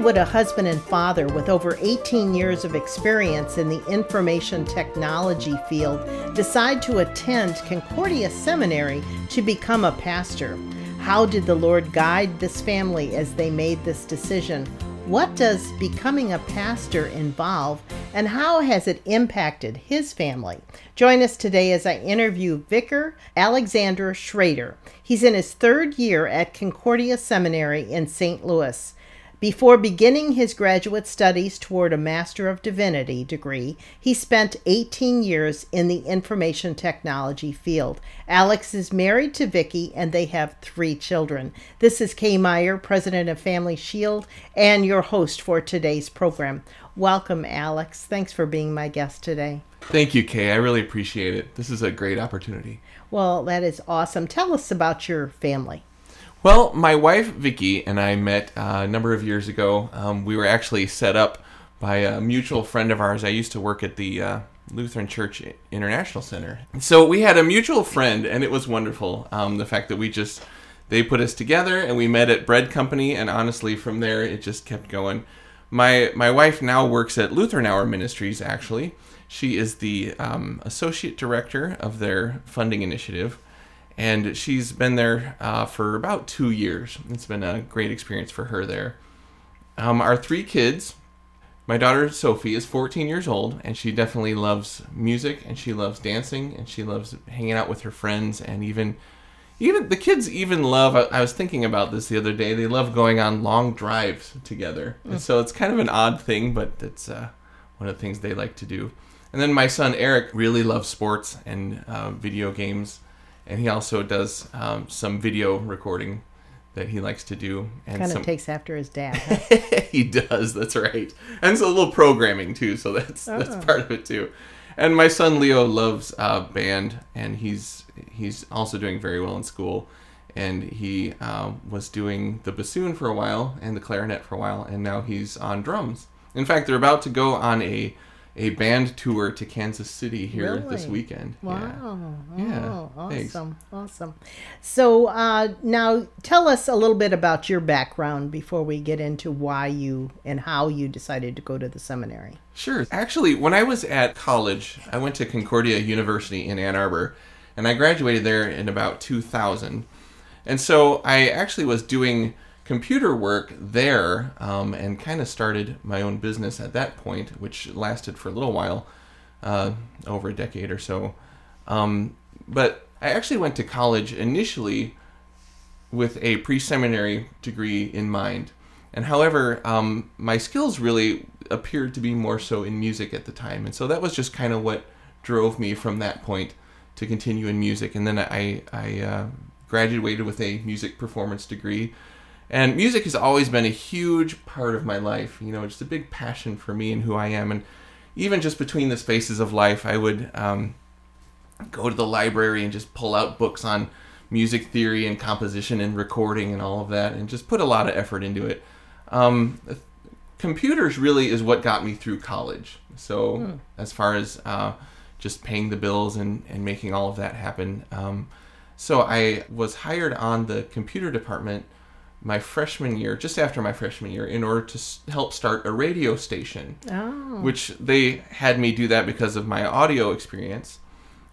would a husband and father with over 18 years of experience in the information technology field decide to attend Concordia Seminary to become a pastor? How did the Lord guide this family as they made this decision? What does becoming a pastor involve, and how has it impacted his family? Join us today as I interview Vicar Alexander Schrader. He's in his third year at Concordia Seminary in St. Louis. Before beginning his graduate studies toward a Master of Divinity degree, he spent 18 years in the information technology field. Alex is married to Vicki and they have three children. This is Kay Meyer, president of Family Shield, and your host for today's program. Welcome, Alex. Thanks for being my guest today. Thank you, Kay. I really appreciate it. This is a great opportunity. Well, that is awesome. Tell us about your family. Well, my wife Vicki and I met uh, a number of years ago. Um, we were actually set up by a mutual friend of ours. I used to work at the uh, Lutheran Church International Center, so we had a mutual friend, and it was wonderful. Um, the fact that we just they put us together, and we met at Bread Company, and honestly, from there it just kept going. My my wife now works at Lutheran Hour Ministries. Actually, she is the um, associate director of their funding initiative and she's been there uh, for about two years. It's been a great experience for her there. Um, our three kids, my daughter Sophie is 14 years old, and she definitely loves music, and she loves dancing, and she loves hanging out with her friends, and even even the kids even love. I, I was thinking about this the other day. They love going on long drives together, mm. and so it's kind of an odd thing, but it's uh, one of the things they like to do. And then my son Eric really loves sports and uh, video games and he also does um, some video recording that he likes to do. And kind of some... takes after his dad. Huh? he does. That's right. And it's a little programming too, so that's oh. that's part of it too. And my son Leo loves uh, band, and he's he's also doing very well in school. And he uh, was doing the bassoon for a while and the clarinet for a while, and now he's on drums. In fact, they're about to go on a a band tour to Kansas City here really? this weekend. Wow. Yeah. yeah. Oh, awesome. Thanks. Awesome. So uh, now tell us a little bit about your background before we get into why you and how you decided to go to the seminary. Sure. Actually, when I was at college, I went to Concordia University in Ann Arbor, and I graduated there in about 2000. And so I actually was doing computer work there um, and kind of started my own business at that point, which lasted for a little while, uh, over a decade or so. Um, but I actually went to college initially with a pre seminary degree in mind. And however, um, my skills really appeared to be more so in music at the time. And so that was just kind of what drove me from that point to continue in music. And then I, I uh, graduated with a music performance degree and music has always been a huge part of my life, you know, just a big passion for me and who I am. And even just between the spaces of life, I would um, go to the library and just pull out books on music theory and composition and recording and all of that, and just put a lot of effort into it. Um, computers really is what got me through college. So, hmm. as far as uh, just paying the bills and, and making all of that happen. Um, so, I was hired on the computer department my freshman year, just after my freshman year, in order to help start a radio station. Oh. Which they had me do that because of my audio experience.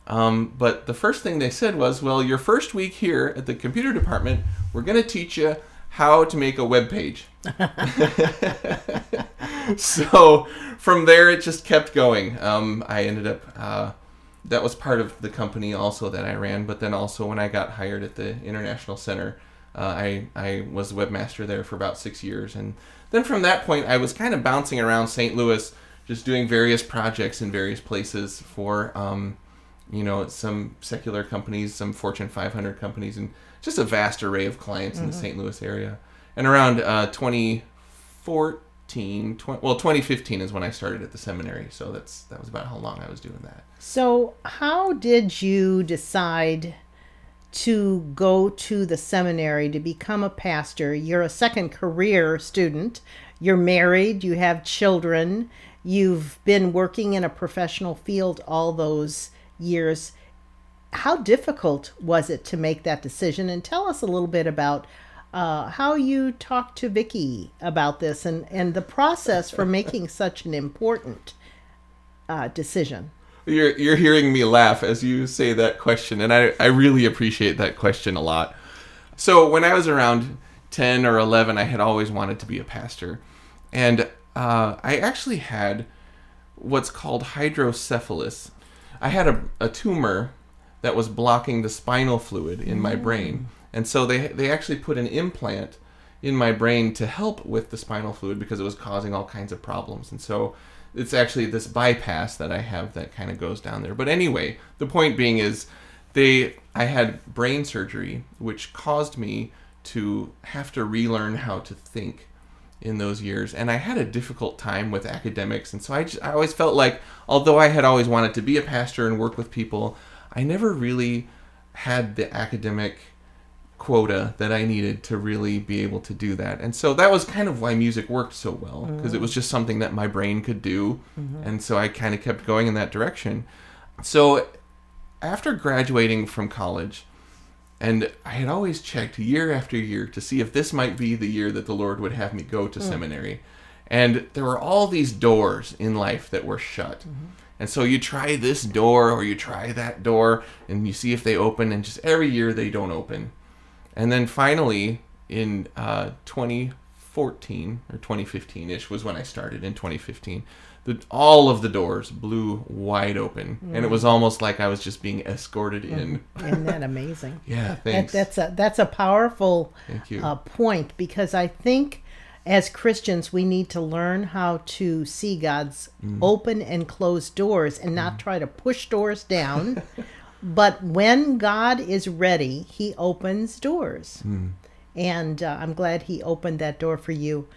Um, but the first thing they said was, well, your first week here at the computer department, we're going to teach you how to make a web page. so from there, it just kept going. Um, I ended up, uh, that was part of the company also that I ran, but then also when I got hired at the International Center, uh, I I was webmaster there for about six years, and then from that point, I was kind of bouncing around St. Louis, just doing various projects in various places for, um, you know, some secular companies, some Fortune 500 companies, and just a vast array of clients mm-hmm. in the mm-hmm. St. Louis area. And around uh, 2014, 20, well, 2015 is when I started at the seminary, so that's that was about how long I was doing that. So, how did you decide? To go to the seminary to become a pastor. You're a second career student. You're married, you have children, you've been working in a professional field all those years. How difficult was it to make that decision? And tell us a little bit about uh, how you talked to Vicki about this and, and the process for making such an important uh, decision. You're, you're hearing me laugh as you say that question, and I, I really appreciate that question a lot. So, when I was around 10 or 11, I had always wanted to be a pastor. And uh, I actually had what's called hydrocephalus. I had a, a tumor that was blocking the spinal fluid in my brain. And so they, they actually put an implant in my brain to help with the spinal fluid because it was causing all kinds of problems. And so it's actually this bypass that I have that kind of goes down there. But anyway, the point being is they I had brain surgery which caused me to have to relearn how to think in those years and I had a difficult time with academics and so I just I always felt like although I had always wanted to be a pastor and work with people I never really had the academic quota that I needed to really be able to do that. And so that was kind of why music worked so well because it was just something that my brain could do. Mm-hmm. And so I kind of kept going in that direction. So after graduating from college, and I had always checked year after year to see if this might be the year that the Lord would have me go to mm. seminary. And there were all these doors in life that were shut. Mm-hmm. And so you try this door or you try that door and you see if they open, and just every year they don't open. And then finally, in uh, 2014 or 2015 ish was when I started in 2015. The, all of the doors blew wide open, and it was almost like I was just being escorted in. Isn't that amazing? Yeah, That, thanks. that's a that's a powerful Thank you. uh, point because I think as Christians we need to learn how to see God's Mm. open and closed doors and not try to push doors down. but when God is ready, He opens doors, Mm. and uh, I'm glad He opened that door for you.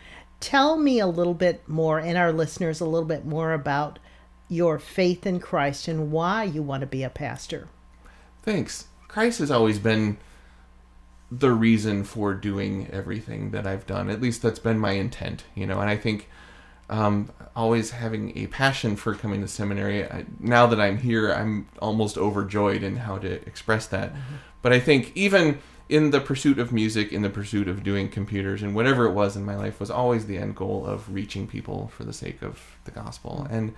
Tell me a little bit more, and our listeners a little bit more about your faith in Christ and why you want to be a pastor. Thanks. Christ has always been the reason for doing everything that I've done. At least that's been my intent, you know. And I think um, always having a passion for coming to seminary. I, now that I'm here, I'm almost overjoyed in how to express that. But I think even in the pursuit of music, in the pursuit of doing computers, and whatever it was in my life, was always the end goal of reaching people for the sake of the gospel. And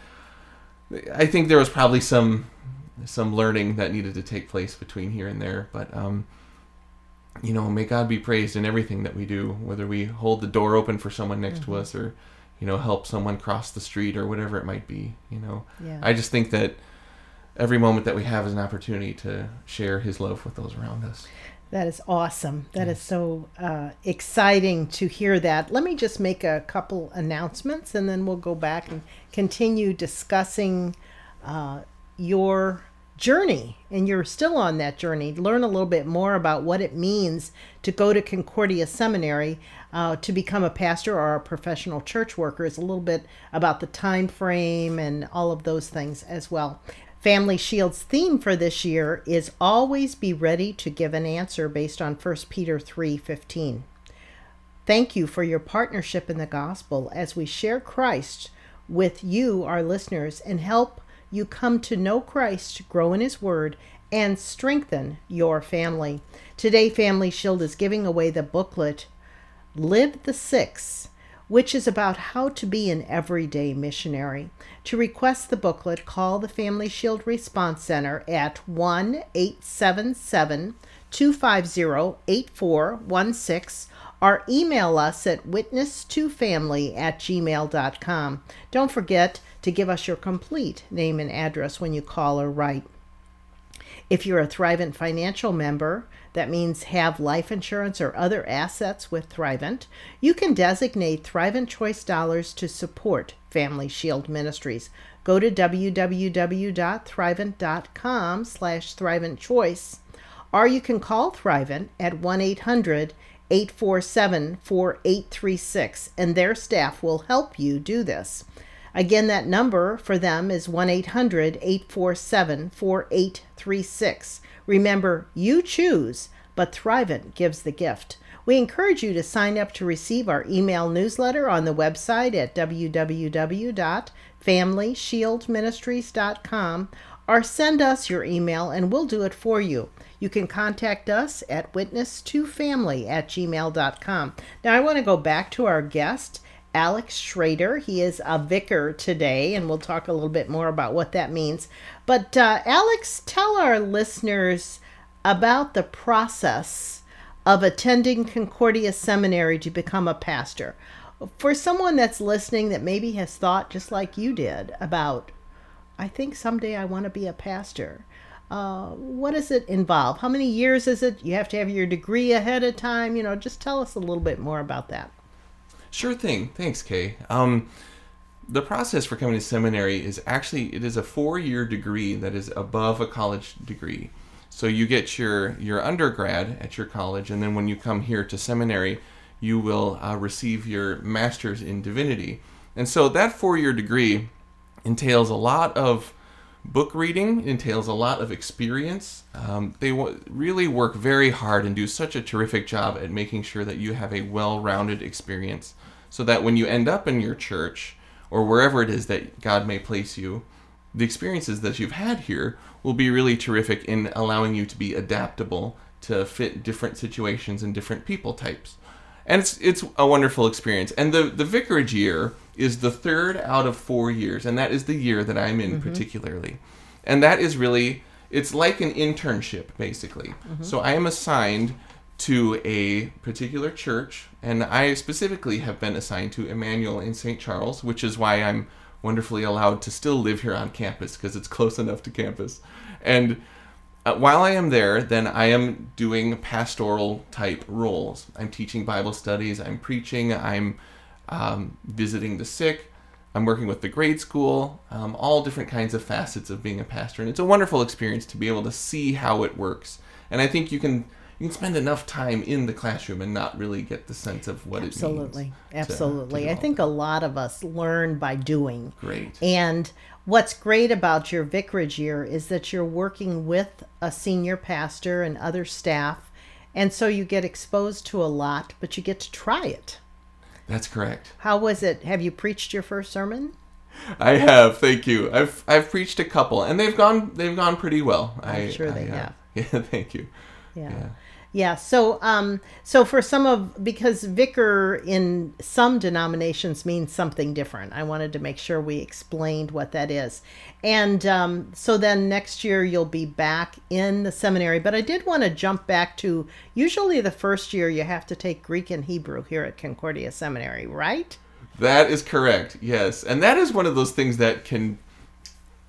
I think there was probably some some learning that needed to take place between here and there. But um, you know, may God be praised in everything that we do, whether we hold the door open for someone next to us or you know help someone cross the street or whatever it might be. You know, Yeah. I just think that every moment that we have is an opportunity to share His love with those around us. That is awesome. That is so uh, exciting to hear that. Let me just make a couple announcements and then we'll go back and continue discussing uh, your journey. And you're still on that journey. Learn a little bit more about what it means to go to Concordia Seminary uh, to become a pastor or a professional church worker. Is a little bit about the time frame and all of those things as well. Family Shield's theme for this year is always be ready to give an answer based on 1 Peter 3:15. Thank you for your partnership in the gospel as we share Christ with you our listeners and help you come to know Christ, grow in his word and strengthen your family. Today Family Shield is giving away the booklet Live the Six which is about how to be an everyday missionary. To request the booklet, call the Family Shield Response Center at 1 877 250 8416 or email us at witness2family at gmail.com. Don't forget to give us your complete name and address when you call or write. If you're a Thrivent financial member, that means have life insurance or other assets with Thrivent, you can designate Thrivent Choice dollars to support Family Shield Ministries. Go to www.thrivent.com slash Thrivent Choice, or you can call Thrivent at 1-800-847-4836, and their staff will help you do this. Again, that number for them is 1 800 847 4836. Remember, you choose, but Thrivent gives the gift. We encourage you to sign up to receive our email newsletter on the website at www.familyshieldministries.com or send us your email and we'll do it for you. You can contact us at witness2family at gmail.com. Now, I want to go back to our guest, Alex Schrader. He is a vicar today, and we'll talk a little bit more about what that means. But, uh, Alex, tell our listeners about the process of attending Concordia Seminary to become a pastor. For someone that's listening that maybe has thought just like you did about, I think someday I want to be a pastor. Uh, what does it involve? How many years is it? You have to have your degree ahead of time. You know, just tell us a little bit more about that. Sure thing. Thanks, Kay. Um, the process for coming to seminary is actually it is a four-year degree that is above a college degree. So you get your your undergrad at your college, and then when you come here to seminary, you will uh, receive your master's in divinity. And so that four-year degree entails a lot of book reading entails a lot of experience. Um, they w- really work very hard and do such a terrific job at making sure that you have a well rounded experience so that when you end up in your church or wherever it is that God may place you, the experiences that you've had here will be really terrific in allowing you to be adaptable to fit different situations and different people types. And it's it's a wonderful experience. And the the vicarage year is the third out of four years, and that is the year that I'm in mm-hmm. particularly. And that is really, it's like an internship, basically. Mm-hmm. So I am assigned to a particular church, and I specifically have been assigned to Emmanuel in St. Charles, which is why I'm wonderfully allowed to still live here on campus because it's close enough to campus. And uh, while I am there, then I am doing pastoral type roles. I'm teaching Bible studies, I'm preaching, I'm um, visiting the sick. I'm working with the grade school, um, all different kinds of facets of being a pastor, and it's a wonderful experience to be able to see how it works. And I think you can you can spend enough time in the classroom and not really get the sense of what absolutely. it means. Absolutely, absolutely. I think a lot of us learn by doing. Great. And what's great about your vicarage year is that you're working with a senior pastor and other staff, and so you get exposed to a lot, but you get to try it. That's correct. How was it? Have you preached your first sermon? I have, thank you. I've I've preached a couple, and they've gone they've gone pretty well. I'm I, sure they I, have. Yeah, thank you. Yeah. yeah. Yeah. So, um, so for some of because vicar in some denominations means something different. I wanted to make sure we explained what that is, and um, so then next year you'll be back in the seminary. But I did want to jump back to usually the first year you have to take Greek and Hebrew here at Concordia Seminary, right? That is correct. Yes, and that is one of those things that can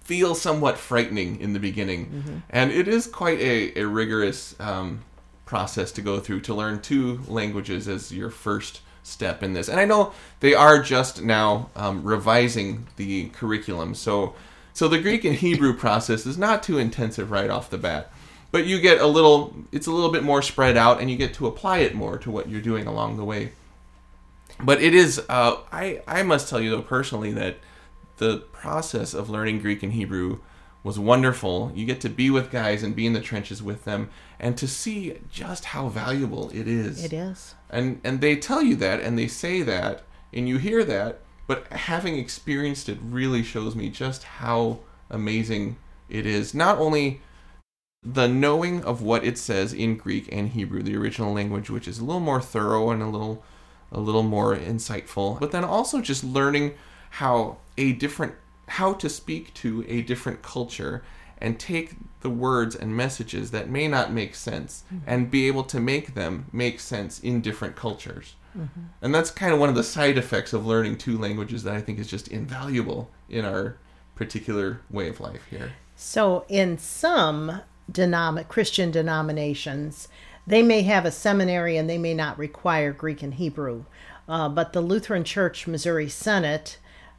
feel somewhat frightening in the beginning, mm-hmm. and it is quite a, a rigorous. Um, process to go through to learn two languages as your first step in this. And I know they are just now um, revising the curriculum, so so the Greek and Hebrew process is not too intensive right off the bat. But you get a little, it's a little bit more spread out, and you get to apply it more to what you're doing along the way. But it is, uh, I I must tell you though personally that the process of learning Greek and Hebrew was wonderful. You get to be with guys and be in the trenches with them and to see just how valuable it is. It is. And and they tell you that and they say that and you hear that, but having experienced it really shows me just how amazing it is. Not only the knowing of what it says in Greek and Hebrew, the original language, which is a little more thorough and a little a little more insightful, but then also just learning how a different how to speak to a different culture and take the words and messages that may not make sense mm-hmm. and be able to make them make sense in different cultures. Mm-hmm. And that's kind of one of the side effects of learning two languages that I think is just invaluable in our particular way of life here. So, in some denom- Christian denominations, they may have a seminary and they may not require Greek and Hebrew. Uh, but the Lutheran Church Missouri Synod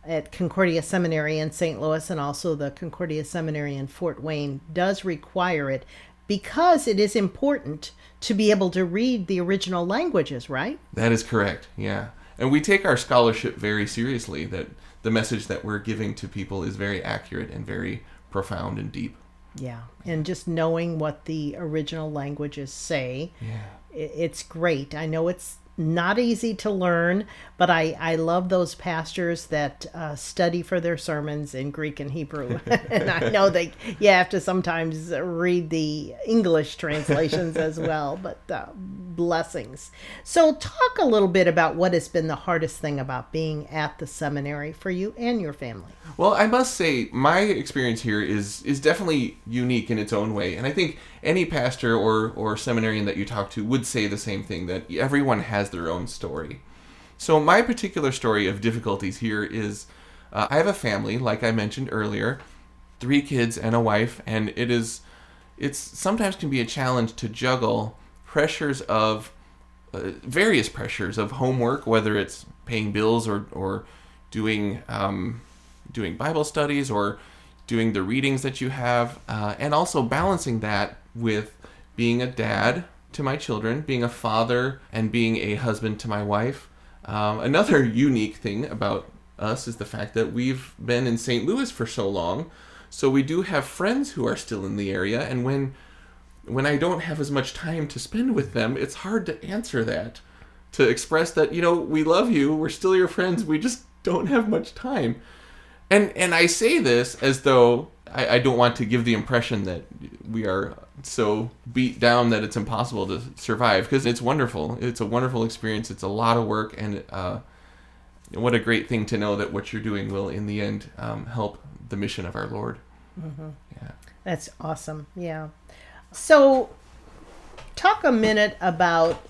at Concordia Seminary in St. Louis and also the Concordia Seminary in Fort Wayne does require it because it is important to be able to read the original languages, right? That is correct. Yeah. And we take our scholarship very seriously that the message that we're giving to people is very accurate and very profound and deep. Yeah. And just knowing what the original languages say yeah. it's great. I know it's not easy to learn, but I, I love those pastors that uh, study for their sermons in Greek and Hebrew. and I know that you have to sometimes read the English translations as well, but uh, blessings. So, talk a little bit about what has been the hardest thing about being at the seminary for you and your family. Well, I must say, my experience here is is definitely unique in its own way, and I think any pastor or or seminarian that you talk to would say the same thing that everyone has their own story. So my particular story of difficulties here is uh, I have a family, like I mentioned earlier, three kids and a wife, and it is it's sometimes can be a challenge to juggle pressures of uh, various pressures of homework, whether it's paying bills or or doing um, doing Bible studies or doing the readings that you have, uh, and also balancing that with being a dad to my children, being a father, and being a husband to my wife. Um, another unique thing about us is the fact that we've been in St. Louis for so long, so we do have friends who are still in the area, and when when I don't have as much time to spend with them, it's hard to answer that, to express that you know we love you, we're still your friends, we just don't have much time, and and I say this as though I, I don't want to give the impression that we are so beat down that it's impossible to survive because it's wonderful. It's a wonderful experience. It's a lot of work, and uh, what a great thing to know that what you're doing will, in the end, um, help the mission of our Lord. Mm-hmm. Yeah, that's awesome. Yeah. So, talk a minute about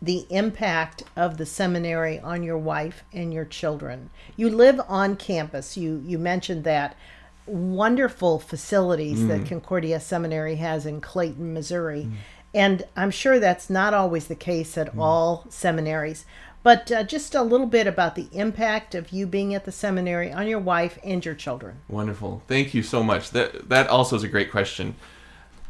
the impact of the seminary on your wife and your children. You live on campus. You you mentioned that wonderful facilities mm. that Concordia Seminary has in Clayton, Missouri. Mm. And I'm sure that's not always the case at mm. all seminaries. But uh, just a little bit about the impact of you being at the seminary on your wife and your children. Wonderful. Thank you so much. That that also is a great question.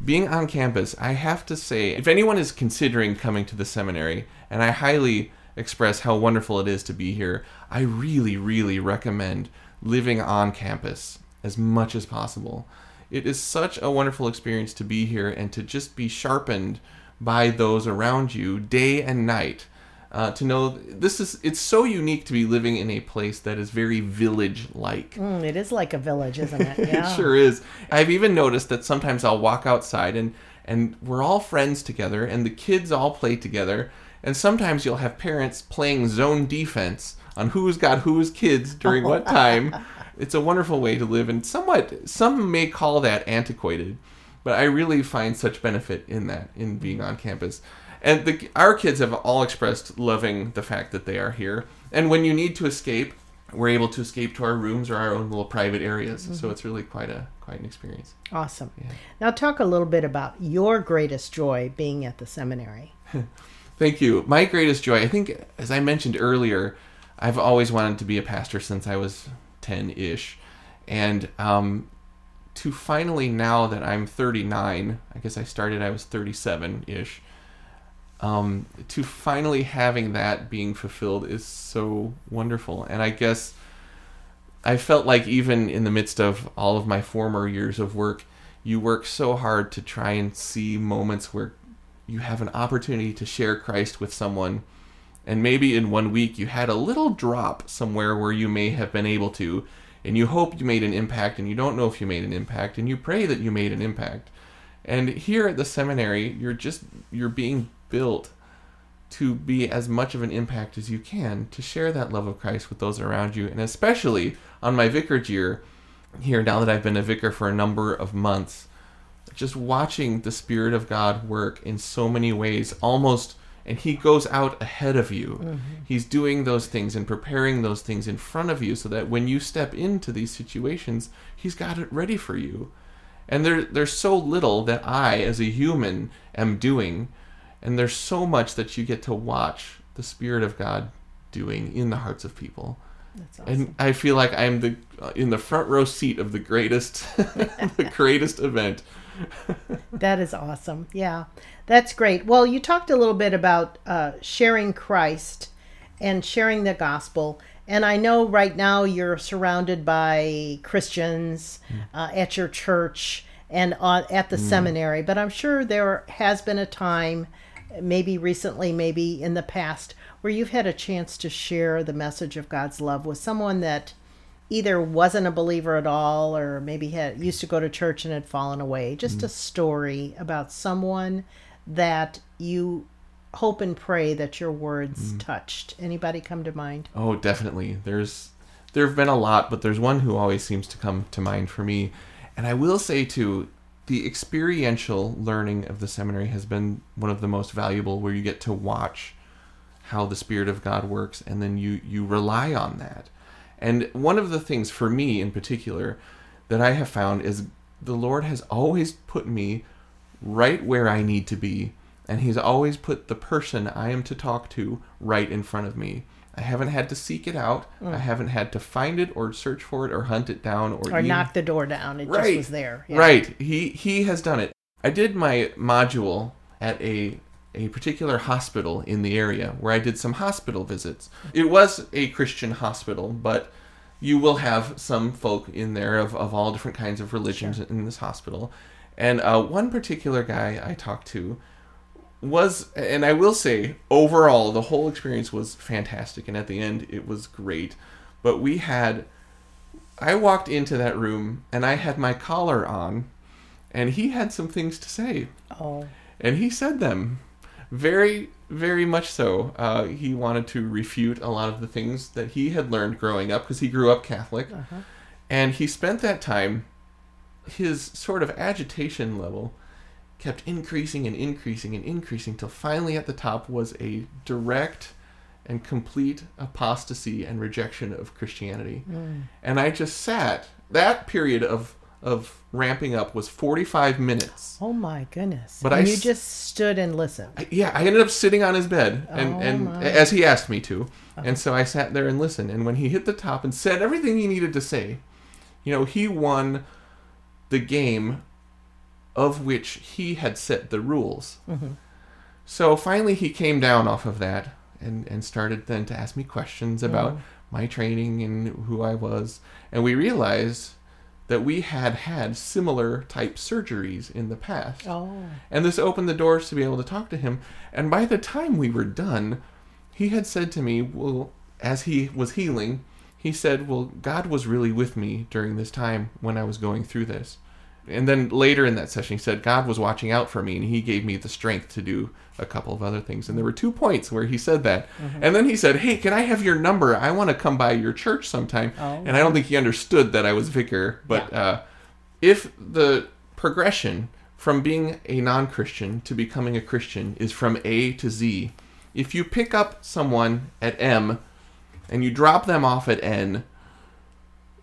Being on campus, I have to say, if anyone is considering coming to the seminary, and I highly express how wonderful it is to be here, I really, really recommend living on campus as much as possible. It is such a wonderful experience to be here and to just be sharpened by those around you day and night. Uh, to know this is it's so unique to be living in a place that is very village like mm, it is like a village isn't it yeah. it sure is i've even noticed that sometimes i'll walk outside and and we're all friends together and the kids all play together and sometimes you'll have parents playing zone defense on who's got whose kids during what time it's a wonderful way to live, and somewhat some may call that antiquated, but I really find such benefit in that in being on campus. And the, our kids have all expressed loving the fact that they are here. And when you need to escape, we're able to escape to our rooms or our own little private areas. Mm-hmm. So it's really quite a quite an experience. Awesome. Yeah. Now talk a little bit about your greatest joy being at the seminary. Thank you. My greatest joy, I think, as I mentioned earlier, I've always wanted to be a pastor since I was 10 ish. And um, to finally, now that I'm 39, I guess I started, I was 37 ish. Um, to finally having that being fulfilled is so wonderful. And I guess I felt like even in the midst of all of my former years of work, you work so hard to try and see moments where you have an opportunity to share Christ with someone and maybe in one week you had a little drop somewhere where you may have been able to, and you hope you made an impact, and you don't know if you made an impact, and you pray that you made an impact. And here at the seminary, you're just you're being built to be as much of an impact as you can to share that love of Christ with those around you, and especially on my vicarage year here now that I've been a vicar for a number of months, just watching the Spirit of God work in so many ways, almost and he goes out ahead of you. Mm-hmm. He's doing those things and preparing those things in front of you so that when you step into these situations, he's got it ready for you. And there, there's so little that I, as a human, am doing, and there's so much that you get to watch the Spirit of God doing in the hearts of people. Awesome. And I feel like I'm the uh, in the front row seat of the greatest, the greatest event that is awesome. Yeah, that's great. Well, you talked a little bit about uh, sharing Christ and sharing the gospel. And I know right now you're surrounded by Christians mm. uh, at your church and uh, at the mm. seminary, but I'm sure there has been a time maybe recently, maybe in the past, where you've had a chance to share the message of God's love with someone that either wasn't a believer at all or maybe had used to go to church and had fallen away. Just a story about someone that you hope and pray that your words mm. touched. Anybody come to mind? Oh, definitely. There's there have been a lot, but there's one who always seems to come to mind for me. And I will say too, the experiential learning of the seminary has been one of the most valuable where you get to watch how the spirit of God works and then you you rely on that. And one of the things for me in particular that I have found is the Lord has always put me right where I need to be and he's always put the person I am to talk to right in front of me. I haven't had to seek it out. I mm. haven't had to find it or search for it or hunt it down or, Or even- knock the door down. It just Right. was there. Yeah. Right. He he has done it. I did my module at a a particular hospital in the area where I did some hospital visits. It was a Christian hospital, but you will have some folk in there of, of all different kinds of religions in this hospital. And uh, one particular guy I talked to was, and I will say, overall, the whole experience was fantastic. And at the end, it was great. But we had I walked into that room and I had my collar on, and he had some things to say, Oh, and he said them very, very much so. Uh, he wanted to refute a lot of the things that he had learned growing up because he grew up Catholic, and he spent that time. His sort of agitation level kept increasing and increasing and increasing till finally at the top was a direct and complete apostasy and rejection of Christianity. And I just sat. That period of of ramping up was 45 minutes. oh my goodness! But and I you just stood and listened. I- yeah, I ended up sitting on his bed and, Oh and my. Uh-huh. as he asked me to. And so I sat there and listened. And when he hit the top and said everything he needed to say, you know, he won the game of which he had set the rules. Mm-hmm. So finally he came down off of that and, and started then to ask me questions about Mm. my training and who I was. And we realized that we had had similar type surgeries in the past. Oh, And this opened the doors to be able to talk to him. And by the time we were done, he had said to me, Well, as he was healing, he said, Well, God was really with me during this time when I was going through this. And then later in that session, he said, God was watching out for me and he gave me the strength to do a couple of other things. And there were two points where he said that. And then he said, Hey, can I have your number? I want to come by your church sometime. Oh. And I don't think he understood that I was vicar, but uh, if the progression from being a non Christian to becoming a Christian is from A to Z, if you pick up someone at M and you drop them off at N,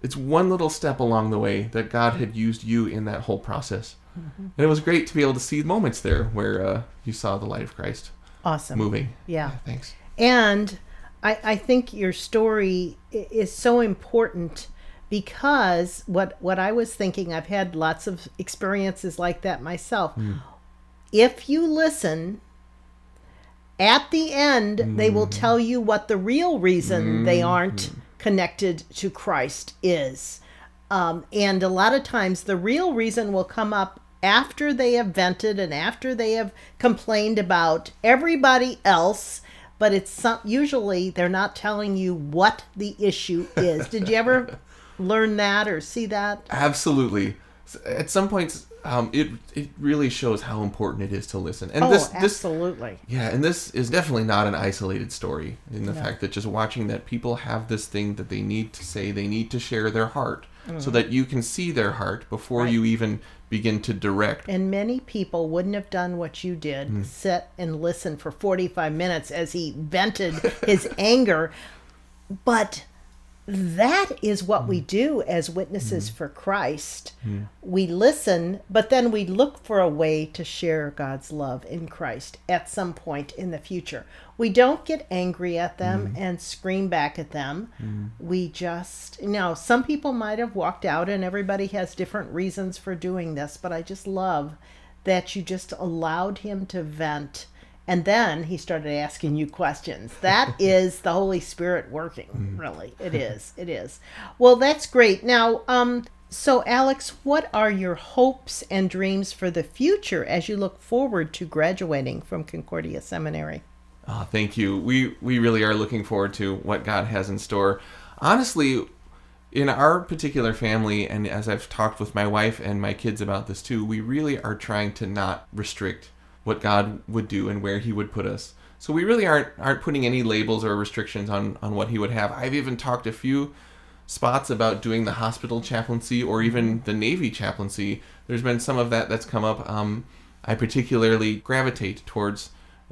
it's one little step along the way that God had used you in that whole process. And it was great to be able to see moments there where uh, you saw the light of Christ awesome! moving. Yeah. thanks. And I, I think your story is so important because what what I was thinking, I've had lots of experiences like that myself. If you listen, at the end, they will tell you what the real reason they aren't connected to Christ is. Um, and a lot of times, the real reason will come up after they have vented and after they have complained about everybody else. But it's some, usually they're not telling you what the issue is. Did you ever learn that or see that? Absolutely. At some points, um, it it really shows how important it is to listen. And Oh, this this absolutely. Yeah, and this is definitely not an isolated story in the fact that just watching that people have this thing that they need to say, they need to share their heart so that you can see their heart before Right. you even begin to direct. And many people wouldn't have done what you did Hmm. sit and listen for 45 minutes as he vented his anger. But that is what Hmm. we do as witnesses for Christ. We listen, but then we look for a way to share God's love in Christ at some point in the future. We don't get angry at them Hmm. and scream back at them. We just, you know, some people might have walked out, and everybody has different reasons for doing this, but I just love that you just allowed him to vent. And then he started asking you questions. That is the Holy Spirit working, really. It is. It is. Well, that's great. Now, um, So, Alex, what are your hopes and dreams for the future as you look forward to graduating from Concordia Seminary? Oh, thank you. We we really are looking forward to what God has in store. Honestly, in our particular family, and as I've talked with my wife and my kids about this too, we really are trying to not restrict what God would do and where He would put us. So we really aren't aren't putting any labels or restrictions on on what He would have. I've even talked a few spots about doing the hospital chaplaincy or even the Navy chaplaincy. There's been some of that that's come up. Um, I particularly gravitate towards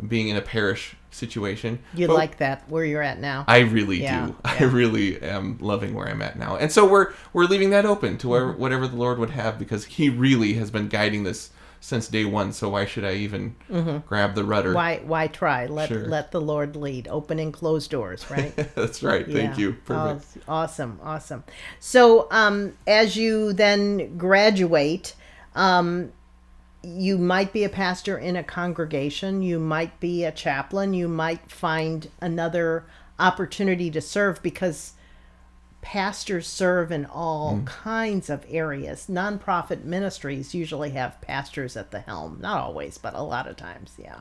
being in a parish situation. You But like that where you're at now? I really Yeah, do. I really am loving where I'm at now, and so we're we're leaving that open to Mm-hmm. whatever the Lord would have, because He really has been guiding this since day one. So why should I even grab the rudder? Mm-hmm. why why try? Let Sure. let the Lord lead. Open and close doors, right? That's right. Thank Yeah. you. Oh, awesome, awesome. So, um, as you then graduate, um, you might be a pastor in a congregation, you might be a chaplain, you might find another opportunity to serve because pastors serve in all kinds of areas. Nonprofit ministries usually have pastors at the helm. Not always, but a lot of times, yeah.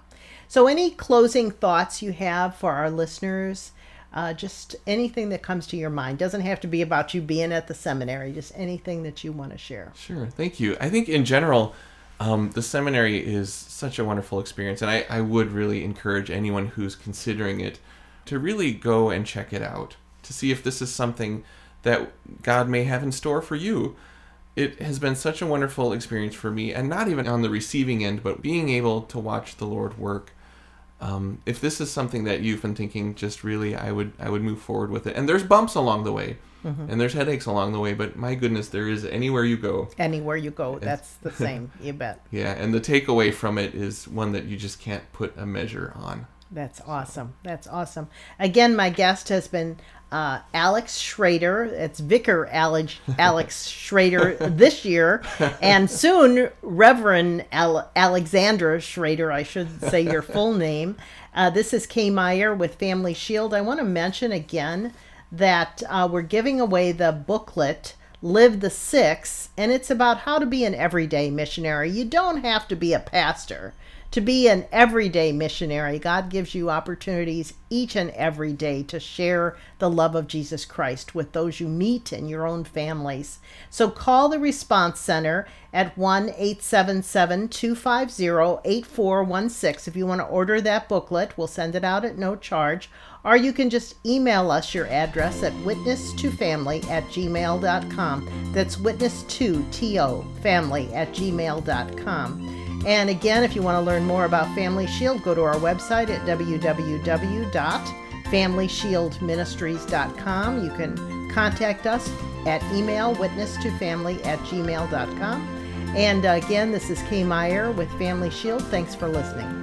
So, any closing thoughts you have for our listeners? Uh, just anything that comes to your mind doesn't have to be about you being at the seminary. Just anything that you want to share. Sure. Thank you. I think in general, um, the seminary is such a wonderful experience, and I, I would really encourage anyone who's considering it to really go and check it out to see if this is something that God may have in store for you. It has been such a wonderful experience for me, and not even on the receiving end, but being able to watch the Lord work. Um, if this is something that you've been thinking, just really, I would I would move forward with it. And there's bumps along the way, and there's headaches along the way, but my goodness, there is anywhere you go, Anywhere you go, that's the same. You bet. yeah, and the takeaway from it is one that you just can't put a measure on. That's awesome. That's awesome. Again, my guest has been uh, Alex Schrader. It's Vicar Alex, Alex Schrader this year, and soon Reverend Al- Alexander Schrader. I should say your full name. Uh, this is Kay Meyer with Family Shield. I want to mention again that uh, we're giving away the booklet. Live the Six, and it's about how to be an everyday missionary. You don't have to be a pastor to be an everyday missionary. God gives you opportunities each and every day to share the love of Jesus Christ with those you meet in your own families. So call the Response Center at 1 877 250 8416 if you want to order that booklet. We'll send it out at no charge. Or you can just email us your address at witness2family at gmail.com. That's witness2to family at gmail.com. And again, if you want to learn more about Family Shield, go to our website at www.familyshieldministries.com. You can contact us at email witness2family at gmail.com. And again, this is Kay Meyer with Family Shield. Thanks for listening.